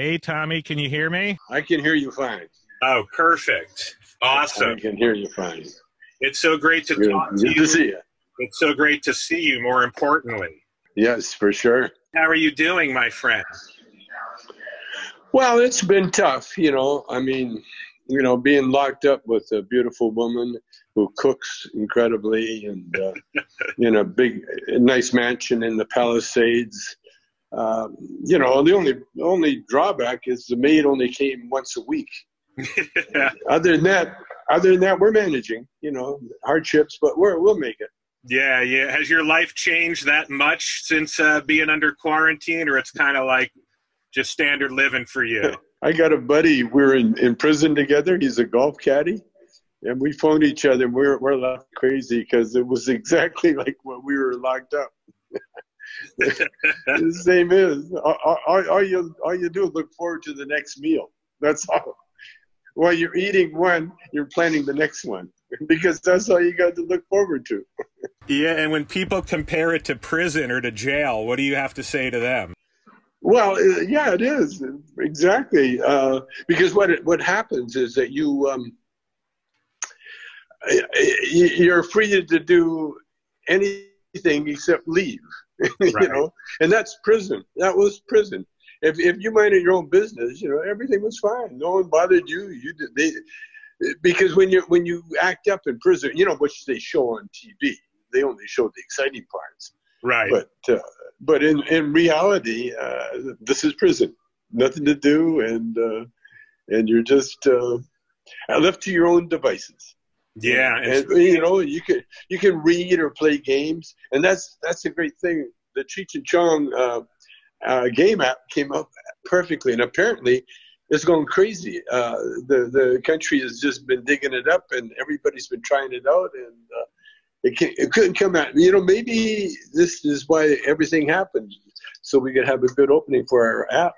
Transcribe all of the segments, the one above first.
Hey, Tommy, can you hear me? I can hear you fine. Oh, perfect. Awesome. I can hear you fine. It's so great to Good, talk to good you. to see you. It's so great to see you, more importantly. Yes, for sure. How are you doing, my friend? Well, it's been tough, you know. I mean, you know, being locked up with a beautiful woman who cooks incredibly and uh, in a big, nice mansion in the Palisades. Um, you know, the only only drawback is the maid only came once a week. Other than that, other than that, we're managing. You know, hardships, but we're we'll make it. yeah, yeah. Has your life changed that much since uh, being under quarantine, or it's kind of like just standard living for you? I got a buddy. We're in, in prison together. He's a golf caddy, and we phoned each other. And we're we're laughing crazy because it was exactly like when we were locked up. the same is all, all, all you all you do is look forward to the next meal. That's all. While you're eating one, you're planning the next one because that's all you got to look forward to. Yeah, and when people compare it to prison or to jail, what do you have to say to them? Well, uh, yeah, it is exactly uh, because what it, what happens is that you um, you're free to do anything except leave, you Right. know, and that's prison. That was prison. If if you minded your own business, you know, everything was fine. No one bothered you. You did they because when you when you act up in prison, you know, which they show on TV, they only show the exciting parts Right. but uh, but in in reality, uh, this is prison. Nothing to do, and uh, and you're just uh, left to your own devices. Yeah, and you know you can you can read or play games, and that's that's a great thing. The Cheech and Chong uh, uh, game app came up perfectly, and apparently it's going crazy. Uh, the the country has just been digging it up, and everybody's been trying it out, and uh, it, can, it couldn't come out. You know, maybe this is why everything happened, so we could have a good opening for our app.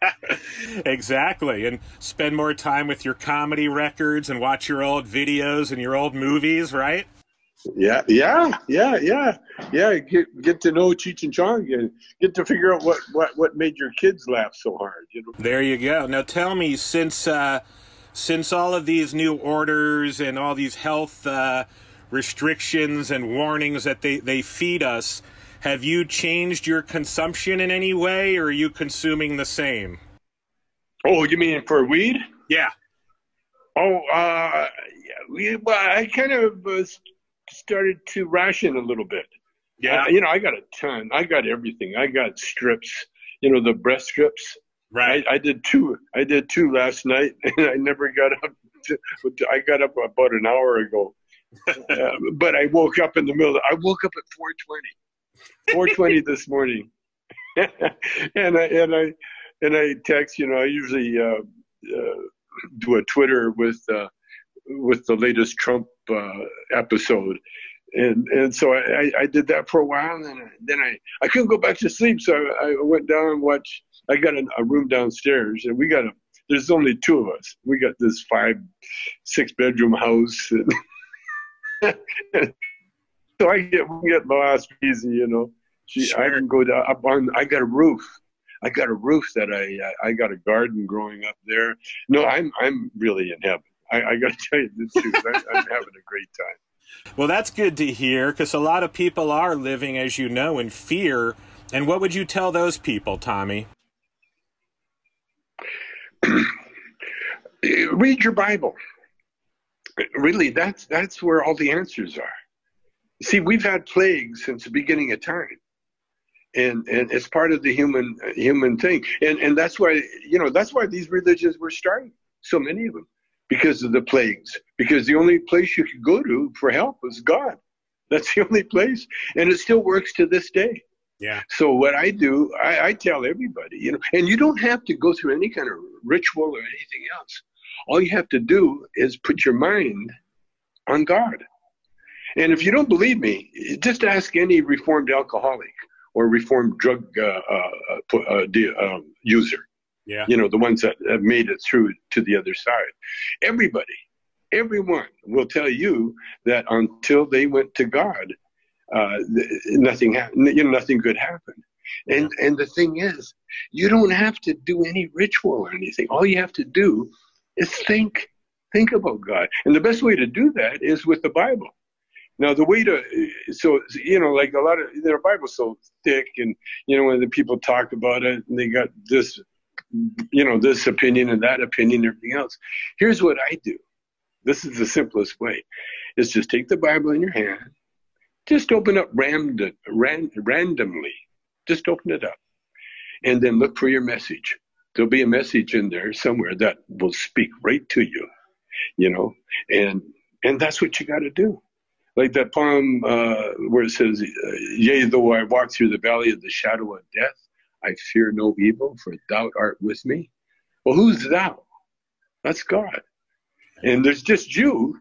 Could be, huh? exactly. And spend more time with your comedy records and watch your old videos and your old movies, right? Yeah, yeah, yeah, yeah, yeah. Get get to know Cheech and Chong and get to figure out what what what made your kids laugh so hard. You know. There you go. Now tell me, since uh, since all of these new orders and all these health uh, restrictions and warnings that they, they feed us, have you changed your consumption in any way, or are you consuming the same? Oh, you mean for weed? Yeah. Oh, uh, yeah, we, well, I kind of uh, started to ration a little bit. Yeah. Uh, you know, I got a ton. I got everything. I got strips. You know, the breast strips. right. I, I did two. I did two last night, and I never got up. To, I got up about an hour ago, uh, but I woke up in the middle. I woke up at 4:20. 4:20 this morning, and I and I and I text. You know, I usually uh, uh, do a Twitter with uh, with the latest Trump uh, episode. And and so I, I did that for a while, and then I, then I, I couldn't go back to sleep, so I, I went down and watched. I got a, a room downstairs, and we got a. There's only two of us. We got this five, six bedroom house, and so I get we get lost easy, you know. She, I can go down up on. I got a roof. I got a roof that I I got a garden growing up there. No, I'm I'm really in heaven. I, I got to tell you the truth. I, I'm having a great time. Well, that's good to hear because a lot of people are living, as you know, in fear. And what would you tell those people, Tommy? Read your Bible. Really, that's that's where all the answers are. See, we've had plagues since the beginning of time, and and it's part of the human human thing, and and that's why you know that's why these religions were started. So many of them because of the plagues. Because the only place you could go to for help was God. That's the only place, and it still works to this day. Yeah. So what I do, I, I tell everybody, you know, and you don't have to go through any kind of ritual or anything else. All you have to do is put your mind on God. And if you don't believe me, just ask any reformed alcoholic or reformed drug uh, uh, uh, uh, de- um, user. Yeah. You know, the ones that have made it through to the other side. Everybody, everyone will tell you that until they went to God, uh, nothing happened. You know, nothing good happened. And and the thing is, you don't have to do any ritual or anything. All you have to do is think. Think about God. And the best way to do that is with the Bible. Now the way to so you know like a lot of their Bible's so thick and you know when the people talk about it and they got this you know this opinion and that opinion and everything else. Here's what I do. This is the simplest way. Is just take the Bible in your hand, just open up random, ran, randomly just open it up and then look for your message. There'll be a message in there somewhere that will speak right to you, you know, and and that's what you got to do. Like that poem uh, where it says, "Yea, though I walk through the valley of the shadow of death, I fear no evil, for Thou art with me." Well, who's Thou? That's God, and there's just you.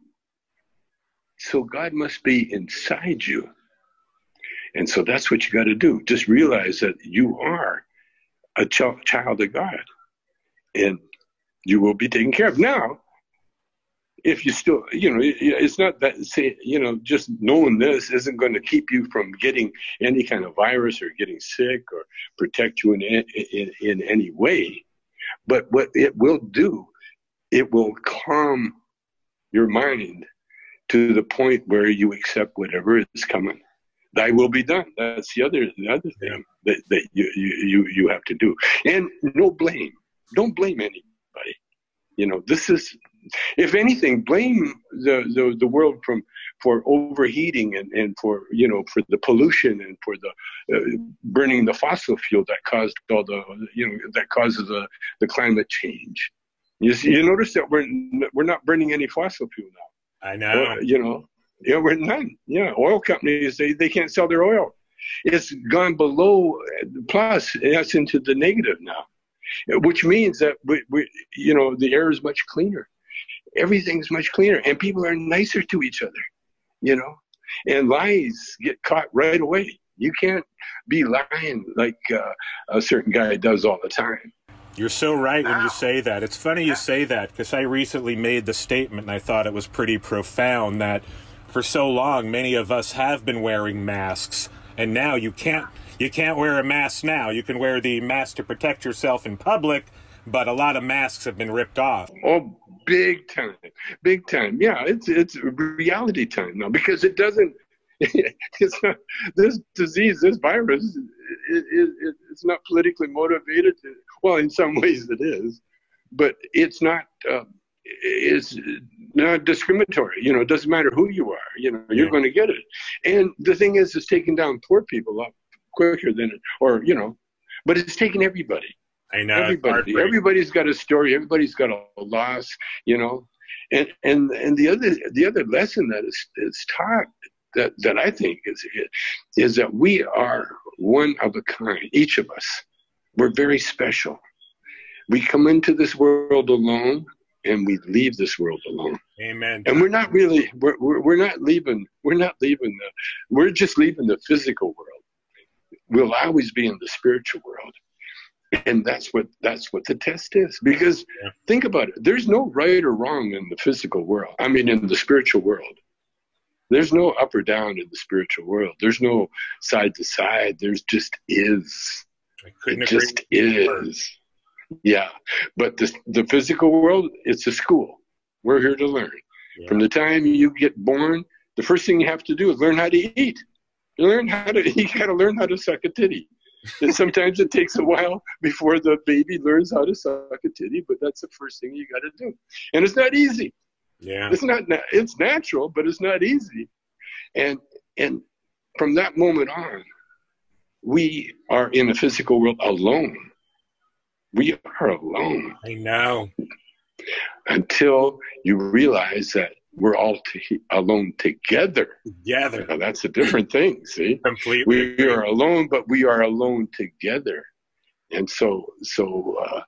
So God must be inside you. And so that's what you got to do. Just realize that you are a ch- child of God and you will be taken care of. Now, if you still, you know, it's not that, say, you know, just knowing this isn't going to keep you from getting any kind of virus or getting sick or protect you in, in, in any way. But what it will do, it will calm your mind to the point where you accept whatever is coming thy will be done. That's the other the other thing that, that you, you you have to do. And no blame. Don't blame anybody. You know, this is if anything, blame the, the, the world from for overheating and, and for you know for the pollution and for the uh, burning the fossil fuel that caused all the you know that causes the, the climate change. You see, you notice that we're we're not burning any fossil fuel now. I know. You know, yeah, we're none. Yeah, oil companies they, they can't sell their oil. It's gone below plus. It's into the negative now, which means that we, we you know the air is much cleaner. Everything's much cleaner, and people are nicer to each other. You know, and lies get caught right away. You can't be lying like uh, a certain guy does all the time. You're so right when you say that. It's funny you say that because I recently made the statement and I thought it was pretty profound that for so long, many of us have been wearing masks, and now you can't you can't wear a mask now. You can wear the mask to protect yourself in public, but a lot of masks have been ripped off. Oh, big time, big time. Yeah, it's it's reality time now because it doesn't. It's not, this disease, this virus, it, it, it, it's not politically motivated. Well, in some ways it is, but it's not. Uh, it's not discriminatory. You know, it doesn't matter who you are. You know, you're yeah. going to get it. And the thing is, it's taking down poor people lot quicker than, or you know, but it's taking everybody. I know. Everybody. Everybody's got a story. Everybody's got a loss. You know, and and and the other the other lesson that is is taught that that I think is is that we are one of a kind. Each of us, we're very special. We come into this world alone and we leave this world alone. Amen. And we're not really we're, we're, we're not leaving we're not leaving the we're just leaving the physical world. We'll always be in the spiritual world. And that's what that's what the test is. Because yeah. think about it. There's no right or wrong in the physical world. I mean in the spiritual world. There's no up or down in the spiritual world. There's no side to side. There's just is. it just is. Yeah, but the the physical world, it's a school. We're here to learn. Yeah. From the time you get born, the first thing you have to do is learn how to eat. You learn how to. You got to learn how to suck a titty. and sometimes it takes a while before the baby learns how to suck a titty, but that's the first thing you got to do. And it's not easy. Yeah, it's not. It's natural, but it's not easy. And and from that moment on, we are in a physical world alone we are alone. I know. Until you realize that we're all t- alone together. Together. Now, that's a different thing, see? Completely. We are alone, but we are alone together. And so, so uh,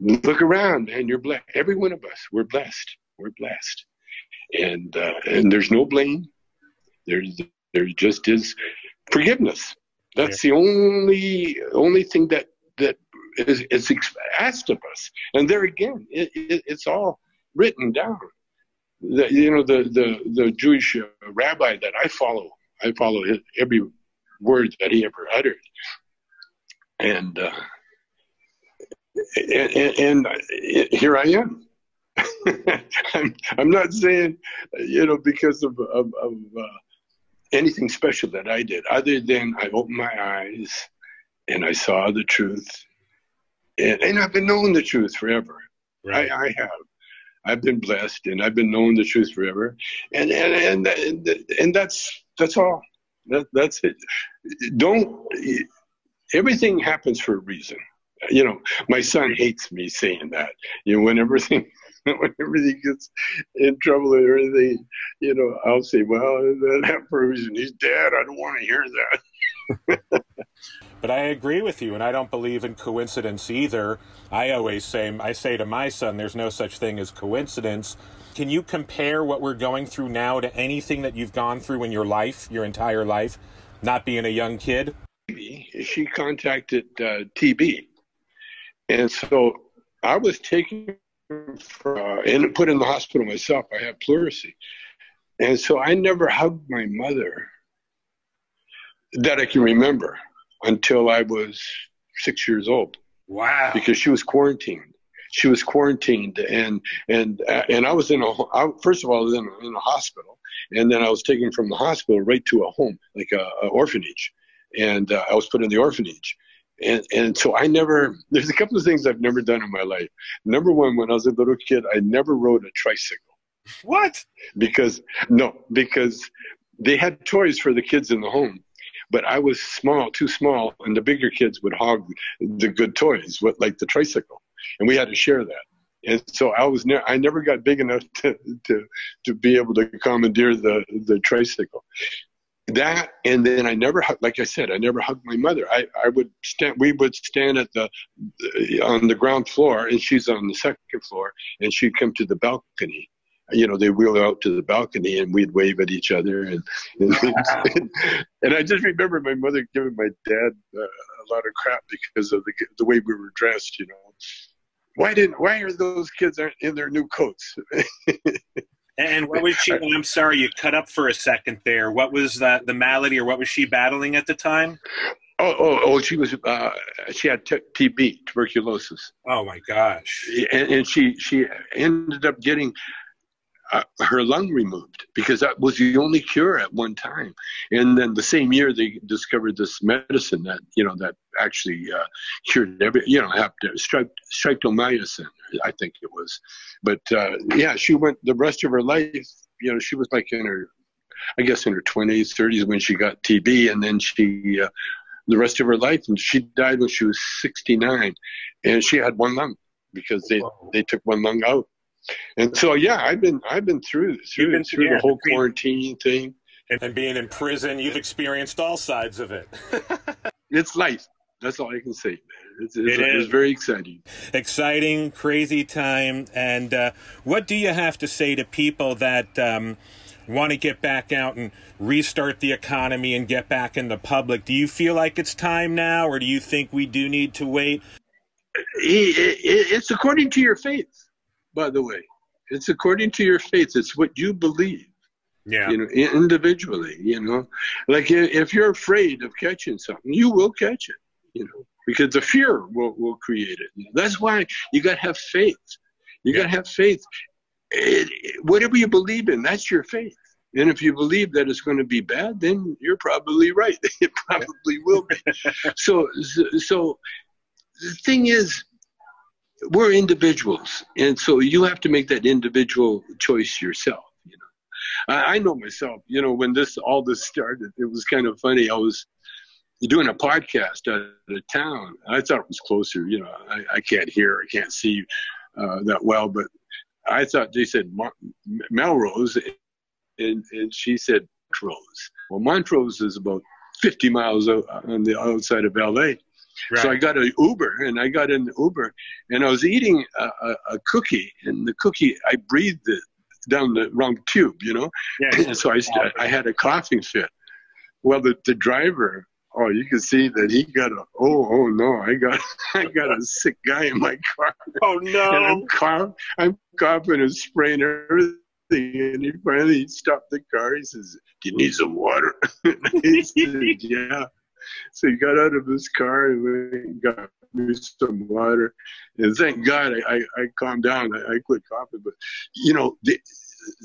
look around, and you're blessed. Every one of us, we're blessed. We're blessed. And uh, and there's no blame. There's there just is forgiveness. That's yeah. the only only thing that that is, is asked of us. And there again, it, it, it's all written down. The, you know, the, the, the Jewish uh, rabbi that I follow, I follow his, every word that he ever uttered. and, uh, and, and, and here I am. I'm, I'm not saying, you know, because of, of, of uh, anything special that I did, other than I opened my eyes and I saw the truth. And, and I've been knowing the truth forever. Right. I, I have. I've been blessed and I've been knowing the truth forever. And, and, and, and, and that's, that's all. That, that's it. Don't, everything happens for a reason. You know, my son hates me saying that. You know, when everything when everything gets in trouble or anything, you know, I'll say, well, that for a reason. He's dead. I don't want to hear that. But I agree with you, and I don't believe in coincidence either. I always say, I say to my son, there's no such thing as coincidence. Can you compare what we're going through now to anything that you've gone through in your life, your entire life, not being a young kid? She contacted uh, TB. And so I was taken for, uh, and put in the hospital myself. I have pleurisy. And so I never hugged my mother that I can remember until I was six years old. Wow. Because she was quarantined. She was quarantined, and and and I was in a I, first of all I was in, in a hospital, and then I was taken from the hospital right to a home, like a, a orphanage, and uh, I was put in the orphanage, and and so I never. There's a couple of things I've never done in my life. Number one, when I was a little kid, I never rode a tricycle. What? Because no, because they had toys for the kids in the home, but I was small, too small, and the bigger kids would hog the good toys, what like the tricycle, and we had to share that. And so I was ne- I never got big enough to, to to be able to commandeer the the tricycle. That and then i never like i said i never hugged my mother. I, I would stand we would stand at the uh, on the ground floor and she's on the second floor and she'd come to the balcony you know they wheel out to the balcony and we'd wave at each other and and, and, and i just remember my mother giving my dad uh, a lot of crap because of the the way we were dressed you know why didn't why are those kids in their new coats And what was she? I'm sorry, you cut up for a second there. What was the the malady, or what was she battling at the time? Oh, oh, oh! She was uh, she had t- TB, tuberculosis. Oh my gosh! And, and she she ended up getting uh, her lung removed because that was the only cure at one time. And then the same year they discovered this medicine that you know that actually uh, cured every you know have to streptomycin, I think it was. But uh, yeah, she went the rest of her life. You know, she was like in her, I guess in her twenties, thirties when she got TB, and then she. Uh, the rest of her life, and she died when she was 69, and she had one lung because they they took one lung out and so, yeah, I've been I've been through through, been, through yeah, the whole quarantine thing. And being in prison, you've experienced all sides of it. it's life. That's all I can say. It's, it's, it it's very exciting. Exciting, crazy time. And uh, what do you have to say to people that um, want to get back out and restart the economy and get back in the public? Do you feel like it's time now, or do you think we do need to wait? It's according to your faith by the way. It's according to your faith. It's what you believe. Yeah. You know, individually, you know, like if you're afraid of catching something, you will catch it, you know, because the fear will, will create it. That's why you got to have faith. You yeah. got to have faith. It, it, whatever you believe in, that's your faith. And if you believe that it's going to be bad, then you're probably right. It probably will be. so, so the thing is, we're individuals, and so you have to make that individual choice yourself. You know, I, I know myself. You know, when this all this started, it was kind of funny. I was doing a podcast at a town. I thought it was closer. You know, I, I can't hear, I can't see uh, that well, but I thought they said Mar- Melrose, and, and she said Montrose. Well, Montrose is about 50 miles out, on the outside of LA. Right. So I got an Uber, and I got in the Uber, and I was eating a, a, a cookie, and the cookie I breathed it down the wrong tube, you know. Yeah, and so I I had a coughing fit. Well, the the driver, oh, you can see that he got a oh oh no, I got I got a sick guy in my car. Oh no! And I'm coughing, I'm coughing and spraying everything. And he finally stopped the car. He says, "Do you need some water?" said, "Yeah." So he got out of his car and got me some water. And thank God I, I, I calmed down. I, I quit coughing. But, you know, the,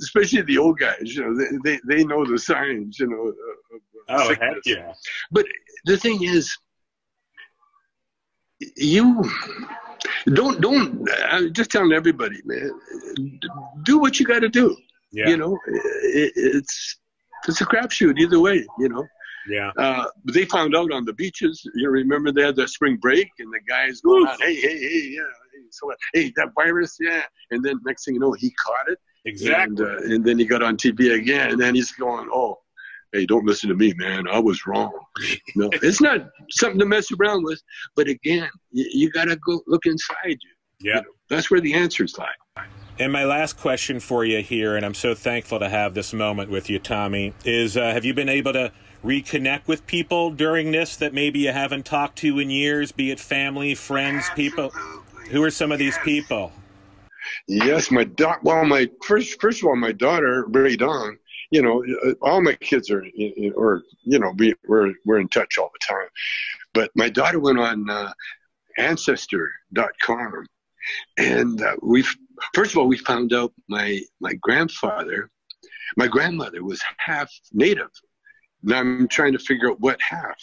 especially the old guys, you know, they, they, they know the signs, you know. Of, oh, sickness. heck yeah. But the thing is, you don't don't i'm just telling everybody man do what you got to do yeah. you know it, it's it's a crapshoot either way you know yeah uh, they found out on the beaches you remember they had that spring break and the guys going on hey hey hey yeah hey, so what hey that virus yeah and then next thing you know he caught it exactly and, uh, and then he got on tv again and then he's going oh hey, don't listen to me, man. I was wrong. No, it's not something to mess around with. But again, you, you got to go look inside you. Yeah. You know, that's where the answers lie. And my last question for you here, and I'm so thankful to have this moment with you, Tommy, is uh, have you been able to reconnect with people during this that maybe you haven't talked to in years, be it family, friends, people? Who are some of these people? Yes, my daughter. Well, my first, first of all, my daughter, Rae Dawn, you know, uh, all my kids are, or you know, we, we're we're in touch all the time. But my daughter went on uh, Ancestry.com, and uh, we first of all we found out my my grandfather, my grandmother was half Native. Now I'm trying to figure out what half.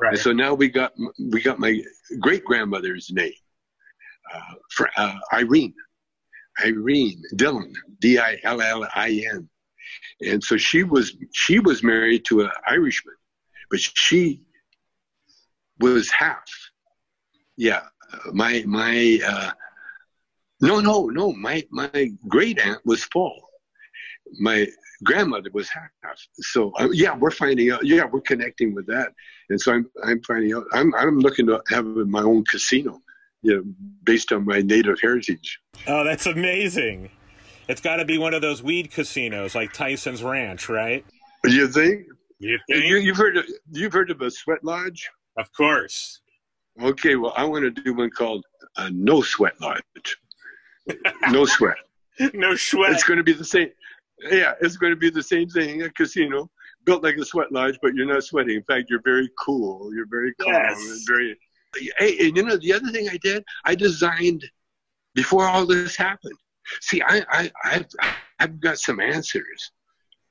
Right. And so now we got we got my great grandmother's name, uh, for uh, Irene, Irene Dillon, D I L L I N. And so she was she was married to an Irishman, but she was half. Yeah, my my uh, no no no my my great aunt was full. My grandmother was half. So uh, yeah, we're finding out. Yeah, we're connecting with that, and so I'm I'm finding out. I'm I'm looking to have my own casino, you know, based on my native heritage. Oh, that's amazing. It's got to be one of those weed casinos like Tyson's Ranch, right? You think? You think? You, have heard of you've heard of a sweat lodge? Of course. Okay, well, I want to do one called a no sweat lodge. no sweat. no sweat. It's going to be the same. Yeah, it's going to be the same thing. A casino built like a sweat lodge, but you're not sweating. In fact, you're very cool. You're very calm yes. and very. Hey, and you know the other thing I did, I designed before all this happened. See, I, I, I've, I've got some answers.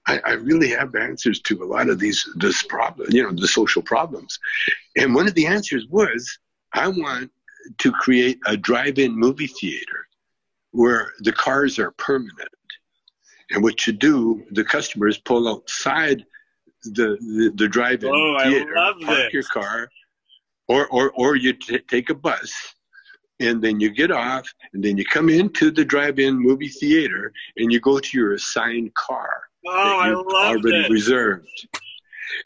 I, I really have answers to a lot of these, this problem, you know, the social problems. And one of the answers was, I want to create a drive-in movie theater where the cars are permanent. And what you do, the customers pull outside the the, the drive-in oh, theater, park this. your car, or or or you t- take a bus and then you get off and then you come into the drive-in movie theater and you go to your assigned car oh, that you've already it. reserved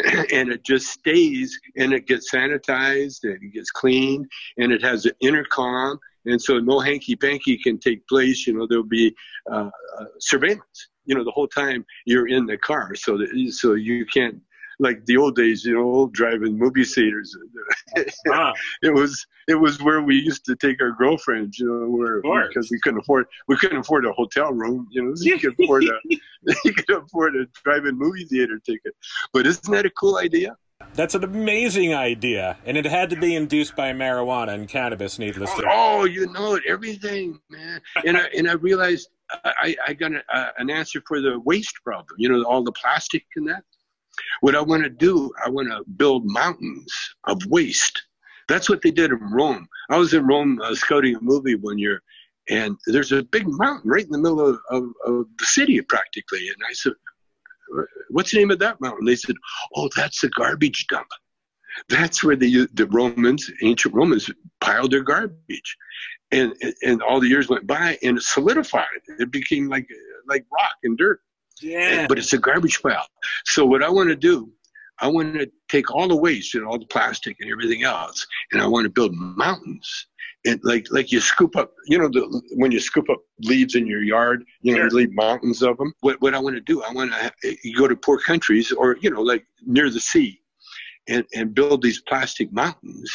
and it just stays and it gets sanitized and it gets cleaned and it has an intercom and so no hanky panky can take place you know there'll be uh, uh, surveillance you know the whole time you're in the car so that so you can't like the old days, you know, driving movie theaters. ah. It was it was where we used to take our girlfriends, you know, where because we couldn't afford we couldn't afford a hotel room, you know, so you could afford a you could afford a drive-in movie theater ticket. But isn't that a cool idea? That's an amazing idea, and it had to be induced by marijuana and cannabis. Needless oh, to oh, you know it, everything, man. And I and I realized I, I got a, uh, an answer for the waste problem. You know, all the plastic and that. What I want to do, I want to build mountains of waste. That's what they did in Rome. I was in Rome uh, scouting a movie one year, and there's a big mountain right in the middle of, of, of the city practically. And I said, What's the name of that mountain? They said, Oh, that's a garbage dump. That's where the, the Romans, ancient Romans, piled their garbage. And, and all the years went by and it solidified. It became like, like rock and dirt. Yeah. But it's a garbage pile. So what I want to do, I want to take all the waste and all the plastic and everything else, and I want to build mountains. And like like you scoop up, you know, the, when you scoop up leaves in your yard, you know, sure. you leave mountains of them. What what I want to do, I want to eh, you go to poor countries or you know, like near the sea, and and build these plastic mountains,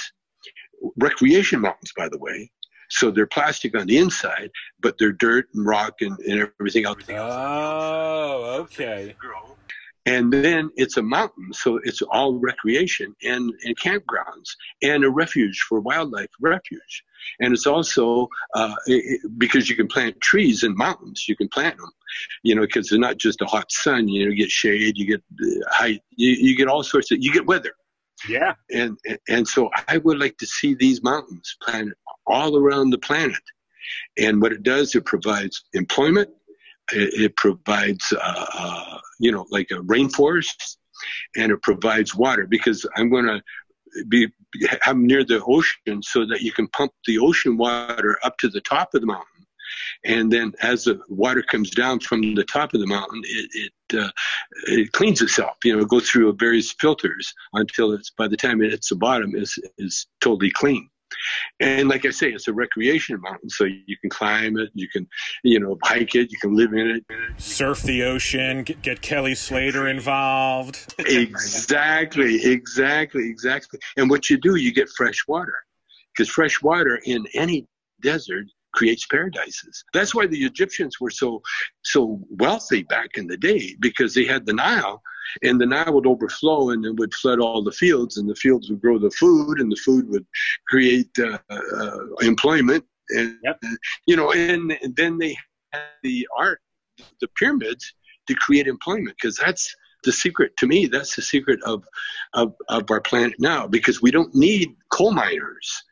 recreation mountains, by the way, so they're plastic on the inside, but they're dirt and rock and, and everything else. Oh, okay. And then it's a mountain, so it's all recreation and, and campgrounds and a refuge for wildlife refuge. And it's also uh, it, because you can plant trees in mountains. You can plant them, you know, because they're not just a hot sun. You know, you get shade, you get uh, height, you, you get all sorts of, you get weather. Yeah. And, and so I would like to see these mountains planted all around the planet. And what it does, it provides employment. It, it provides, uh, uh, you know, like a rainforest, and it provides water because I'm going to be have near the ocean so that you can pump the ocean water up to the top of the mountain. And then as the water comes down from the top of the mountain, it it, uh, it cleans itself. You know, it goes through various filters until it's by the time it hits the bottom is is totally clean. And like I say, it's a recreation mountain, so you can climb it, you can, you know, hike it, you can live in it, surf the ocean, get, get Kelly Slater involved. exactly, exactly, exactly. And what you do, you get fresh water, because fresh water in any desert creates paradises. That's why the Egyptians were so so wealthy back in the day because they had the Nile and the Nile would overflow and it would flood all the fields and the fields would grow the food and the food would create uh, uh, employment and yep. you know and, and then they had the art the pyramids to create employment because that's the secret to me that's the secret of, of of our planet now because we don't need coal miners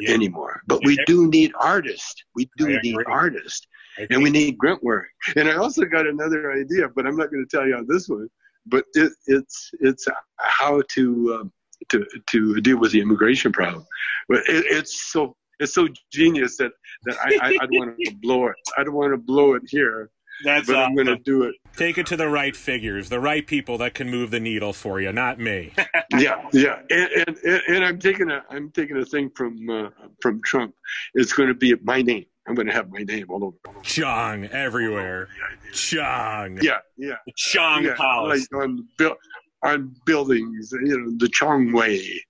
yeah. anymore. But we do need artists. We do need artists. And we need grunt work. And I also got another idea, but I'm not going to tell you on this one. But it, it's it's how to um, to to deal with the immigration problem. But it, it's so it's so genius that that I, I, I don't want to blow it. I don't want to blow it here. That's but. I'm going to do it. Take it to the right figures, the right people that can move the needle for you, not me. yeah, yeah, and, and, and I'm taking a I'm taking a thing from uh, from Trump. It's going to be my name. I'm going to have my name all over. Chong everywhere. Chong. Yeah, yeah. Chong yeah, Palace. Like on, on buildings, you know, the Chong way.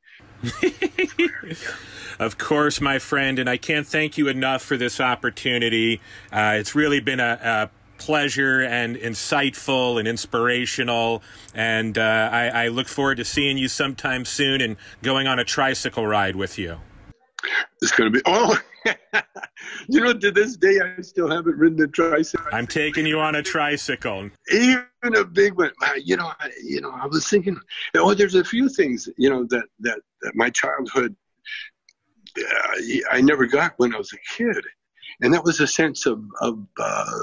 of course, my friend, and I can't thank you enough for this opportunity. Uh, it's really been a, a pleasure and insightful and inspirational. And uh, I, I, look forward to seeing you sometime soon and going on a tricycle ride with you. It's going to be, oh, you know, to this day, I still haven't ridden a tricycle. I'm taking you on a tricycle. Even a big one. You know, I, you know, I was thinking, oh, there's a few things, you know, that, that, that my childhood, uh, I never got when I was a kid and that was a sense of, of uh,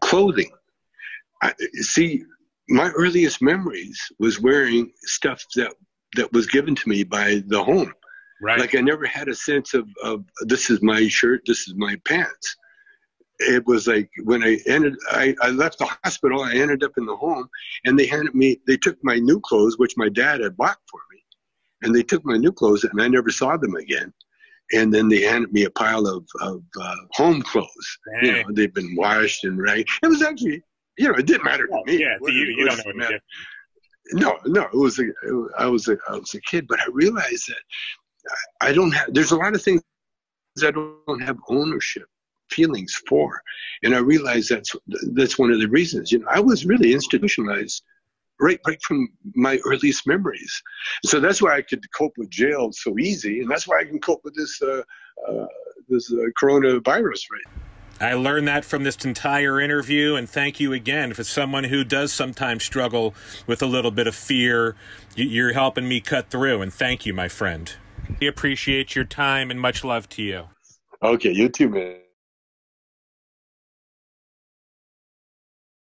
clothing. I, see, my earliest memories was wearing stuff that that was given to me by the home. Right. Like I never had a sense of, of this is my shirt, this is my pants. It was like when I ended, I, I left the hospital, I ended up in the home, and they handed me, they took my new clothes, which my dad had bought for me, and they took my new clothes, and I never saw them again and then they handed me a pile of, of uh, home clothes. Dang. You know, they've been washed and right. It was actually, you know, it didn't matter to me. Yeah, to you, you don't know what No, no, it was a, it, I was a, I was a kid, but I realized that I don't have. There's a lot of things I don't have ownership feelings for, and I realized that's that's one of the reasons. You know, I was really institutionalized right right from my earliest memories. So that's why I could cope with jail so easy, and that's why I can cope with this uh, uh, this uh, coronavirus right. I learned that from this entire interview, and thank you again for someone who does sometimes struggle with a little bit of fear. You're helping me cut through, and thank you, my friend. We appreciate your time and much love to you. Okay, you too, man.